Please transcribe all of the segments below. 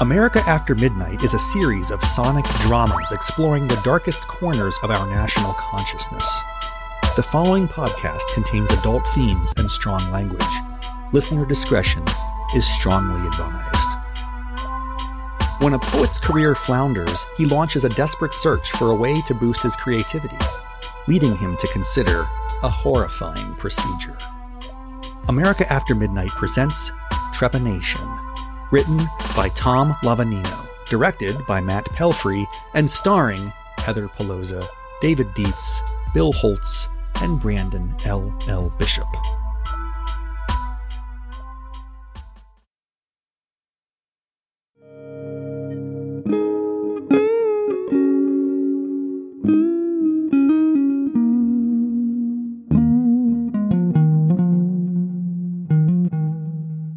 America After Midnight is a series of sonic dramas exploring the darkest corners of our national consciousness. The following podcast contains adult themes and strong language. Listener discretion is strongly advised. When a poet's career flounders, he launches a desperate search for a way to boost his creativity, leading him to consider a horrifying procedure. America After Midnight presents Trepanation written by Tom Lavagnino, directed by Matt Pelfrey, and starring Heather Peloza, David Dietz, Bill Holtz, and Brandon L. L. Bishop.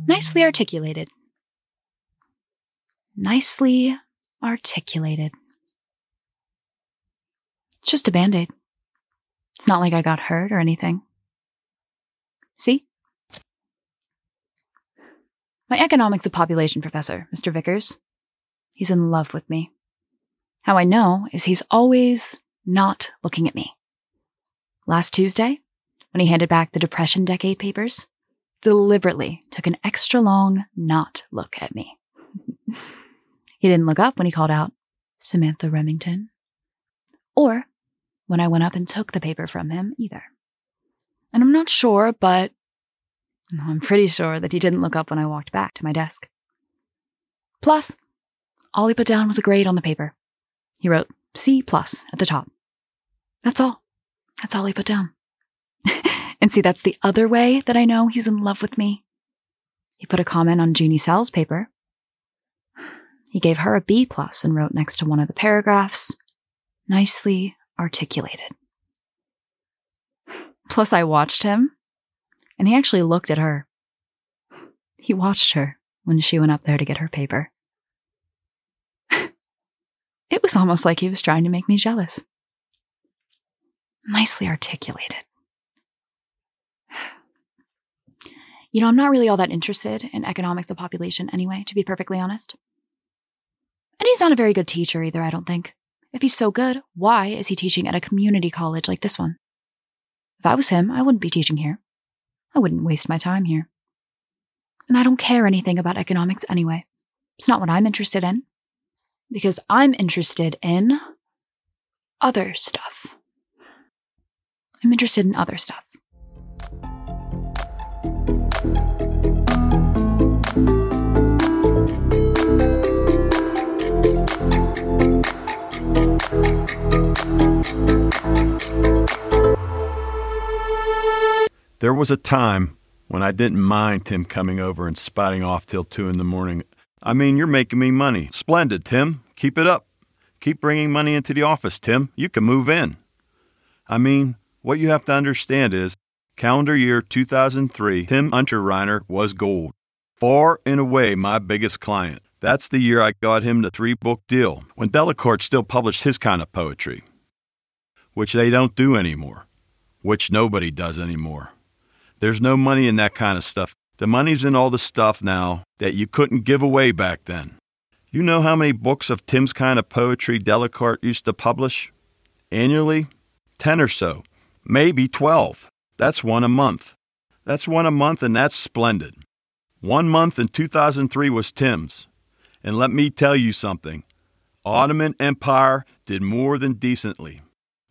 Nicely articulated nicely articulated. It's just a band aid. It's not like I got hurt or anything. See? My economics of population professor, Mr. Vickers, he's in love with me. How I know is he's always not looking at me. Last Tuesday, when he handed back the Depression Decade papers, deliberately took an extra long not look at me. He didn't look up when he called out, Samantha Remington. Or when I went up and took the paper from him either. And I'm not sure, but I'm pretty sure that he didn't look up when I walked back to my desk. Plus, all he put down was a grade on the paper. He wrote C plus at the top. That's all. That's all he put down. and see, that's the other way that I know he's in love with me. He put a comment on Jeannie Sal's paper he gave her a B plus and wrote next to one of the paragraphs, nicely articulated. Plus, I watched him, and he actually looked at her. He watched her when she went up there to get her paper. It was almost like he was trying to make me jealous. Nicely articulated. You know, I'm not really all that interested in economics of population anyway, to be perfectly honest. And he's not a very good teacher either, I don't think. If he's so good, why is he teaching at a community college like this one? If I was him, I wouldn't be teaching here. I wouldn't waste my time here. And I don't care anything about economics anyway. It's not what I'm interested in. Because I'm interested in other stuff. I'm interested in other stuff. There was a time when I didn't mind Tim coming over and spotting off till 2 in the morning. I mean, you're making me money. Splendid, Tim. Keep it up. Keep bringing money into the office, Tim. You can move in. I mean, what you have to understand is, calendar year 2003, Tim Unterreiner was gold. Far and away my biggest client. That's the year I got him the three book deal, when Delacorte still published his kind of poetry, which they don't do anymore, which nobody does anymore. There's no money in that kind of stuff. The money's in all the stuff now that you couldn't give away back then. You know how many books of Tim's kind of poetry Delacorte used to publish? Annually? Ten or so. Maybe twelve. That's one a month. That's one a month, and that's splendid. One month in 2003 was Tim's. And let me tell you something Ottoman Empire did more than decently.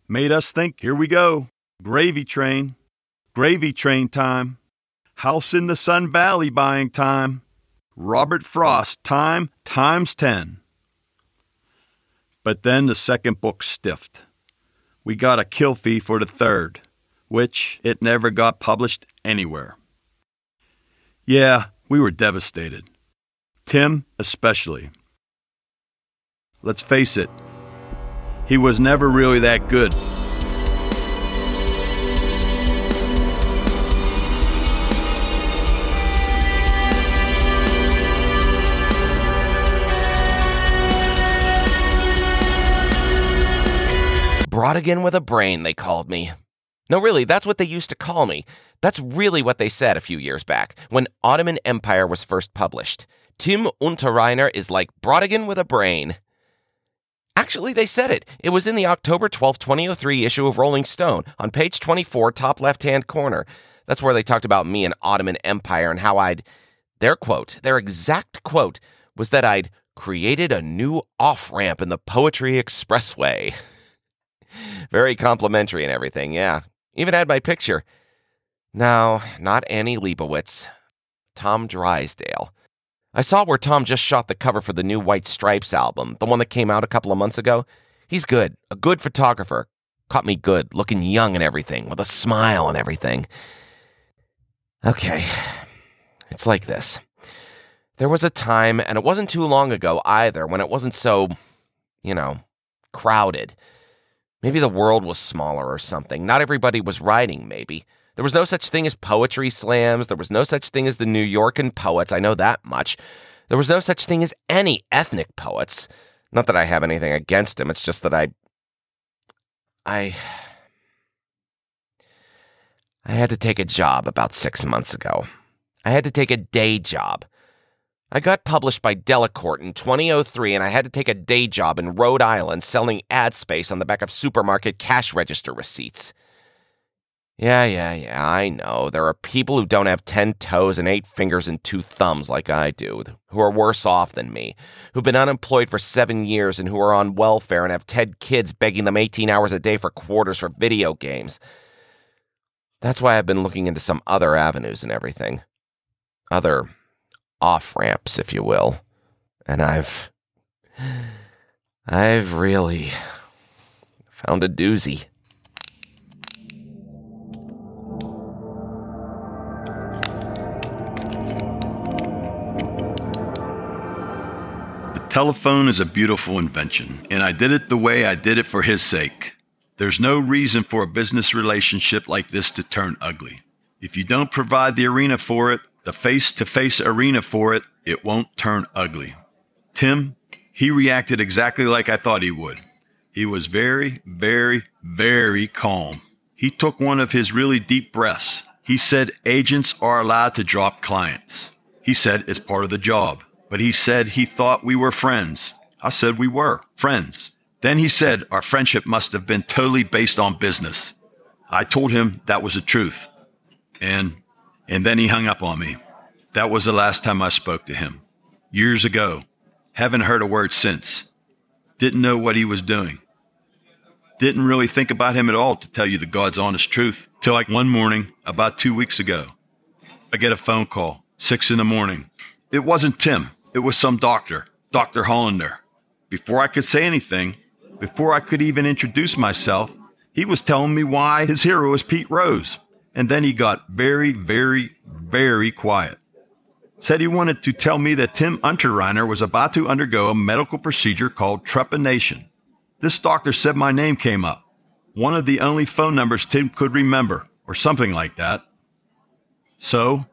Made us think, here we go, gravy train. Gravy train time. House in the Sun Valley buying time. Robert Frost time times 10. But then the second book stiffed. We got a kill fee for the third, which it never got published anywhere. Yeah, we were devastated. Tim, especially. Let's face it, he was never really that good. Brautigan with a brain, they called me. No, really, that's what they used to call me. That's really what they said a few years back when Ottoman Empire was first published. Tim Unterreiner is like Brautigan with a brain. Actually, they said it. It was in the October 12, 2003 issue of Rolling Stone on page 24, top left hand corner. That's where they talked about me and Ottoman Empire and how I'd. Their quote, their exact quote, was that I'd created a new off ramp in the Poetry Expressway. Very complimentary and everything, yeah. Even had my picture. No, not Annie Leibovitz. Tom Drysdale. I saw where Tom just shot the cover for the new White Stripes album, the one that came out a couple of months ago. He's good, a good photographer. Caught me good, looking young and everything, with a smile and everything. Okay, it's like this. There was a time, and it wasn't too long ago either, when it wasn't so, you know, crowded. Maybe the world was smaller or something. Not everybody was writing, maybe. There was no such thing as poetry slams. There was no such thing as the Nuyorican poets. I know that much. There was no such thing as any ethnic poets. Not that I have anything against them. It's just that I. I. I had to take a job about six months ago. I had to take a day job. I got published by Delacorte in 2003, and I had to take a day job in Rhode Island selling ad space on the back of supermarket cash register receipts. Yeah, yeah, yeah, I know. There are people who don't have 10 toes and 8 fingers and 2 thumbs like I do, who are worse off than me, who've been unemployed for 7 years and who are on welfare and have 10 kids begging them 18 hours a day for quarters for video games. That's why I've been looking into some other avenues and everything. Other off ramps, if you will. And I've. I've really found a doozy. The telephone is a beautiful invention, and I did it the way I did it for his sake. There's no reason for a business relationship like this to turn ugly. If you don't provide the arena for it, the face to face arena for it, it won't turn ugly. Tim, he reacted exactly like I thought he would. He was very, very, very calm. He took one of his really deep breaths. He said agents are allowed to drop clients. He said it's part of the job but he said he thought we were friends. I said we were friends. Then he said our friendship must have been totally based on business. I told him that was the truth. And and then he hung up on me. That was the last time I spoke to him. Years ago. Haven't heard a word since. Didn't know what he was doing. Didn't really think about him at all, to tell you the God's honest truth, till like one morning, about two weeks ago. I get a phone call, six in the morning. It wasn't Tim. It was some doctor, Dr. Hollander. Before I could say anything, before I could even introduce myself, he was telling me why his hero is Pete Rose. And then he got very, very, very quiet. Said he wanted to tell me that Tim Unterreiner was about to undergo a medical procedure called trepanation. This doctor said my name came up, one of the only phone numbers Tim could remember, or something like that. So,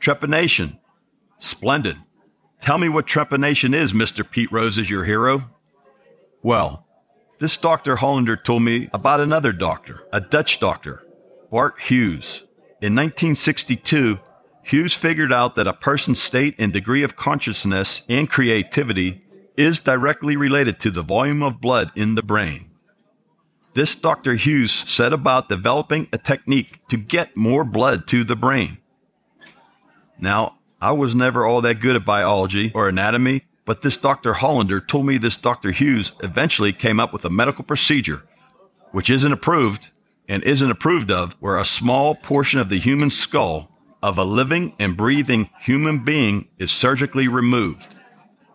trepanation. Splendid. Tell me what trepanation is, Mr. Pete Rose is your hero. Well, this Dr. Hollander told me about another doctor, a Dutch doctor, Bart Huges. In 1962, Huges figured out that a person's state and degree of consciousness and creativity is directly related to the volume of blood in the brain. This Dr. Huges set about developing a technique to get more blood to the brain. Now, I was never all that good at biology or anatomy, but this Dr. Hollander told me this Dr. Hughes eventually came up with a medical procedure, which isn't approved and isn't approved of, where a small portion of the human skull of a living and breathing human being is surgically removed.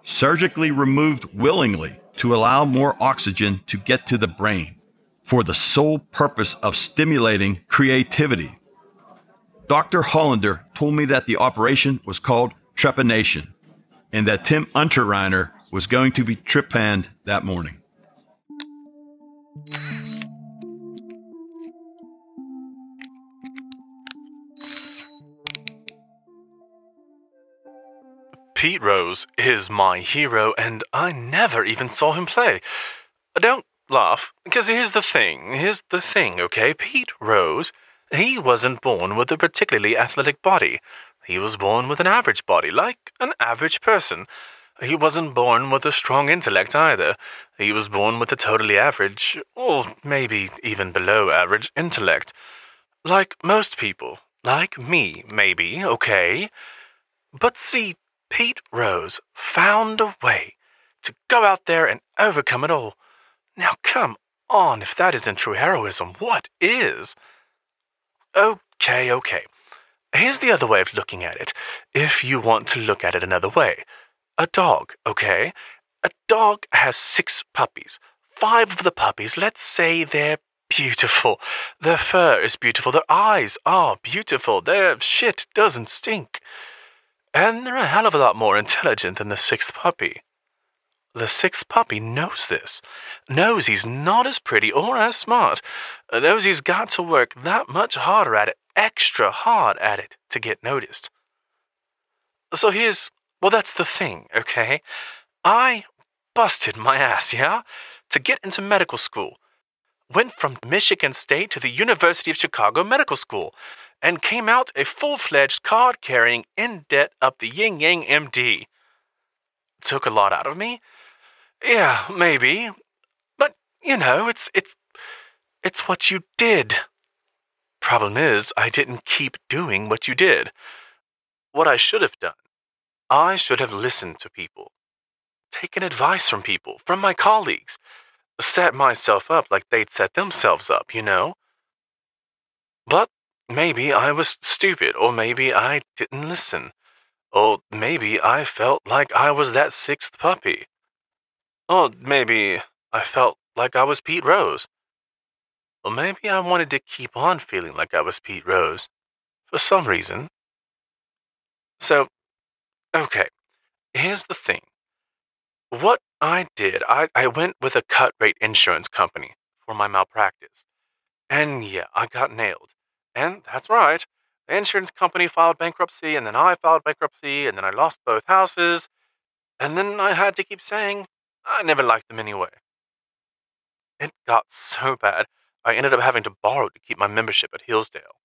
Surgically removed willingly to allow more oxygen to get to the brain for the sole purpose of stimulating creativity Dr. Hollander told me that the operation was called trepanation and that Tim Unterreiner was going to be trepanned that morning. Pete Rose is my hero, and I never even saw him play. Don't laugh, because here's the thing. Here's the thing, okay? Pete Rose He wasn't born with a particularly athletic body. He was born with an average body, like an average person. He wasn't born with a strong intellect either. He was born with a totally average, or maybe even below average, intellect. Like most people. Like me, maybe, okay? But see, Pete Rose found a way to go out there and overcome it all. Now come on, if that isn't true heroism, what is? Okay, okay. Here's the other way of looking at it, if you want to look at it another way. A dog, okay? A dog has six puppies. Five of the puppies, let's say they're beautiful. Their fur is beautiful. Their eyes are beautiful. Their shit doesn't stink. And they're a hell of a lot more intelligent than the sixth puppy. The sixth puppy knows this, knows he's not as pretty or as smart, uh, knows he's got to work that much harder at it, extra hard at it, to get noticed. So here's, well, that's the thing, okay? I busted my ass, yeah, to get into medical school. Went from Michigan State to the University of Chicago Medical School and came out a full fledged card carrying, in debt up the yin yang MD. Took a lot out of me yeah, maybe. But, you know, it's it's it's what you did. Problem is, I didn't keep doing what you did. What I should have done, I should have listened to people, taken advice from people, from my colleagues, set myself up like they'd set themselves up, you know? But maybe I was stupid, or maybe I didn't listen, or maybe I felt like I was that sixth puppy. Or maybe I felt like I was Pete Rose. Or maybe I wanted to keep on feeling like I was Pete Rose. For some reason. So, okay, here's the thing. What I did, I, I went with a cut rate insurance company for my malpractice. And yeah, I got nailed. And that's right. The insurance company filed bankruptcy, and then I filed bankruptcy, and then I lost both houses. And then I had to keep saying, I never liked them anyway. It got so bad, I ended up having to borrow to keep my membership at Hillsdale.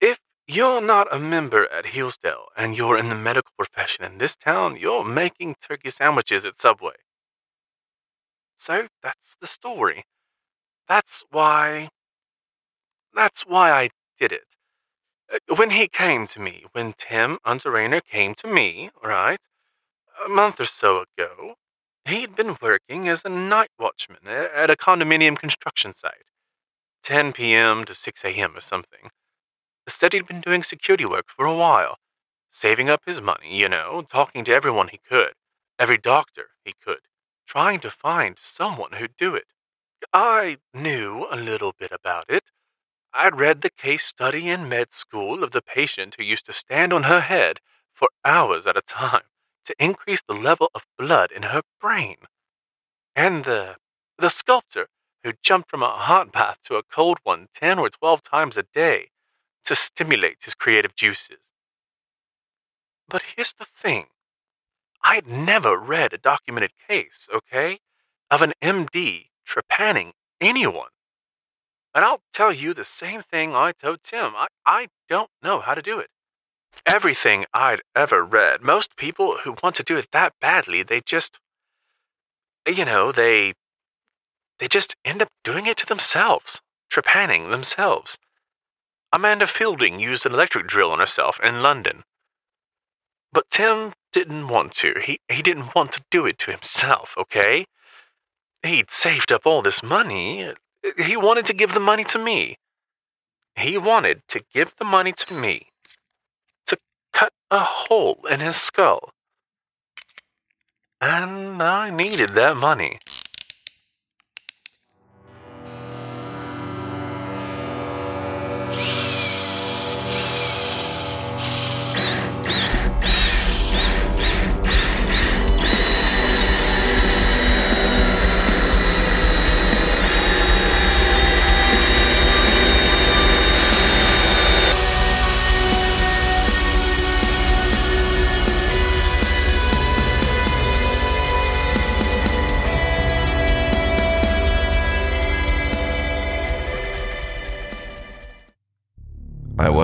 If you're not a member at Hillsdale and you're in the medical profession in this town, you're making turkey sandwiches at Subway. So that's the story. That's why. That's why I did it. Uh, when he came to me, when Tim Unterreiner came to me, right, a month or so ago, He'd been working as a night watchman at a condominium construction site. 10 p.m. to 6 a.m. or something. Said he'd been doing security work for a while, saving up his money, you know, talking to everyone he could, every doctor he could, trying to find someone who'd do it. I knew a little bit about it. I'd read the case study in med school of the patient who used to stand on her head for hours at a time to increase the level of blood in her brain. And the, the sculptor who jumped from a hot bath to a cold one 10 or 12 times a day to stimulate his creative juices. But here's the thing I'd never read a documented case, okay, of an MD trepanning anyone. And I'll tell you the same thing I told Tim. I, I don't know how to do it everything I'd ever read. Most people who want to do it that badly, they just, you know, they, they just end up doing it to themselves, trepanning themselves. Amanda Feilding used an electric drill on herself in London. But Tim didn't want to. He, he didn't want to do it to himself, okay? He'd saved up all this money. He wanted to give the money to me. He wanted to give the money to me to cut a hole in his skull. And I needed that money. Yeah.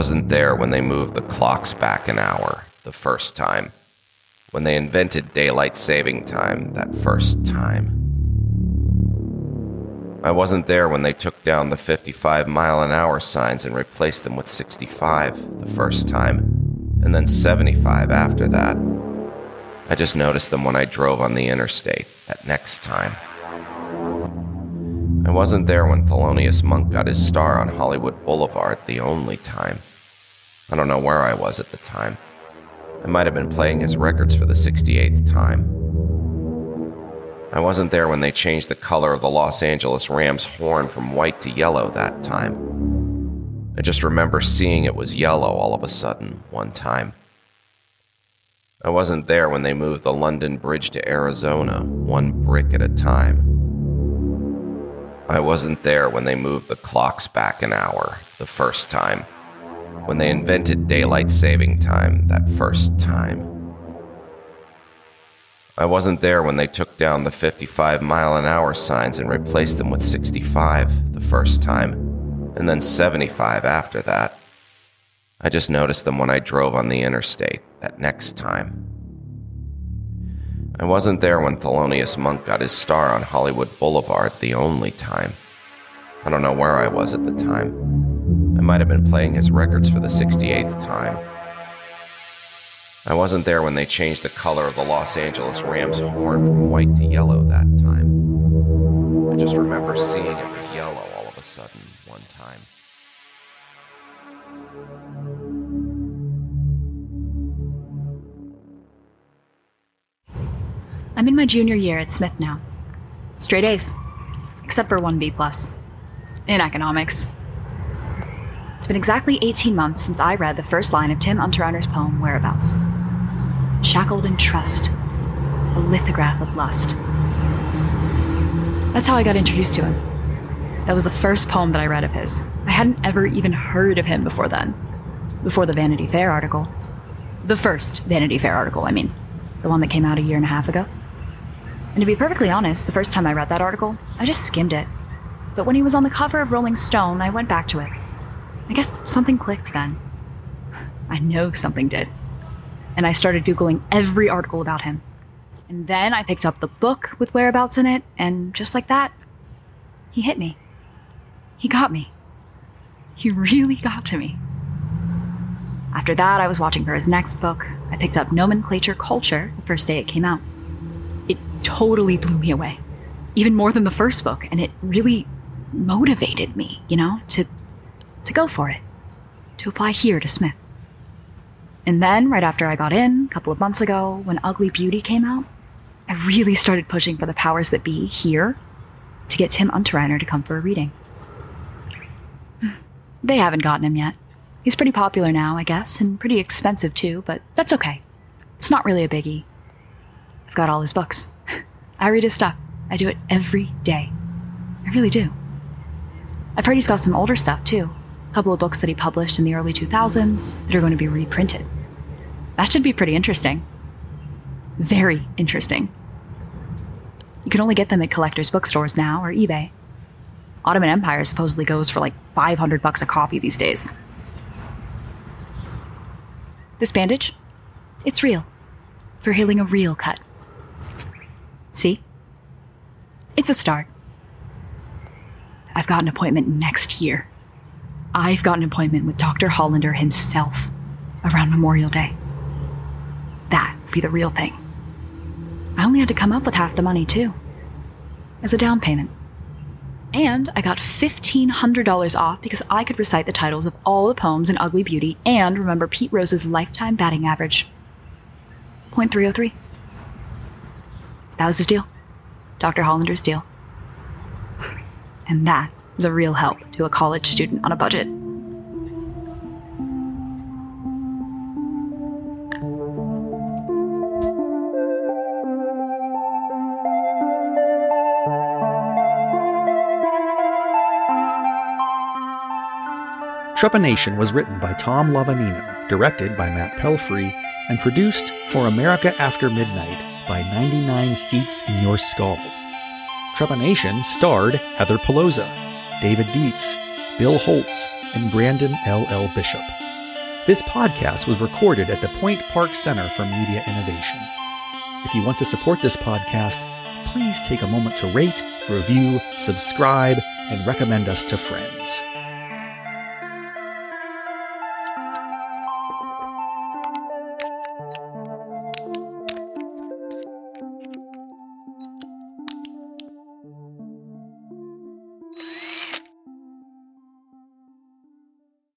Wasn't there when they moved the clocks back an hour the first time. When they invented daylight saving time that first time. I wasn't there when they took down the 55 mile an hour signs and replaced them with 65 the first time, and then 75 after that. I just noticed them when I drove on the interstate that next time. I wasn't there when Thelonious Monk got his star on Hollywood Boulevard the only time. I don't know where I was at the time. I might have been playing his records for the 68th time. I wasn't there when they changed the color of the Los Angeles Rams horn from white to yellow that time. I just remember seeing it was yellow all of a sudden one time. I wasn't there when they moved the London Bridge to Arizona, one brick at a time. I wasn't there when they moved the clocks back an hour, the first time. When they invented daylight saving time, that first time. I wasn't there when they took down the 55 mile an hour signs and replaced them with 65 the first time, and then 75 after that. I just noticed them when I drove on the interstate that next time. I wasn't there when Thelonious Monk got his star on Hollywood Boulevard the only time. I don't know where I was at the time. Might have been playing his records for the 68th time. I wasn't there when they changed the color of the Los Angeles Rams horn from white to yellow that time. I just remember seeing it was yellow all of a sudden one time. I'm in my junior year at Smith now. Straight A's, except for one B plus in economics. It's been exactly 18 months since I read the first line of Tim Unterreiner's poem Whereabouts. Shackled in trust, a lithograph of lust. That's how I got introduced to him. That was the first poem that I read of his. I hadn't ever even heard of him before then, before the Vanity Fair article. The first Vanity Fair article, I mean, the one that came out a year and a half ago. And to be perfectly honest, the first time I read that article, I just skimmed it. But when he was on the cover of Rolling Stone, I went back to it. I guess something clicked then. I know something did and I started Googling every article about him. And then I picked up the book with whereabouts in it, and just like that, he hit me. He got me. He really got to me. After that, I was watching for his next book. I picked up Nomenclature Culture the first day it came out. It totally blew me away, even more than the first book, and it really motivated me, you know, to to go for it, to apply here to Smith. And then, right after I got in, a couple of months ago, when Ugly Beauty came out, I really started pushing for the powers that be here to get Tim Unterreiner to come for a reading. They haven't gotten him yet. He's pretty popular now, I guess, and pretty expensive too, but that's okay. It's not really a biggie. I've got all his books. I read his stuff. I do it every day. I really do. I've heard he's got some older stuff too. Couple of books that he published in the early 2000s that are going to be reprinted. That should be pretty interesting. Very interesting. You can only get them at collectors' bookstores now or eBay. Ottoman Empire supposedly goes for like 500 bucks a copy these days. This bandage? It's real. For healing a real cut. See? It's a start. I've got an appointment next year. I've got an appointment with Dr. Hollander himself around Memorial Day. That would be the real thing. I only had to come up with half the money, too, as a down payment. And I got $1,500 off because I could recite the titles of all the poems in Ugly Beauty and remember Pete Rose's lifetime batting average. Point 303. That was his deal. Dr. Hollander's deal. And that is a real help to a college student on a budget. Trepanation was written by Tom Lavagnino, directed by Matt Pelfrey, and produced for America After Midnight by 99 Seats in Your Skull. Trepanation starred Heather Peloza, David Dietz, Bill Holtz, and Brandon L. L. Bishop. This podcast was recorded at the Point Park Center for Media Innovation. If you want to support this podcast, please take a moment to rate, review, subscribe, and recommend us to friends.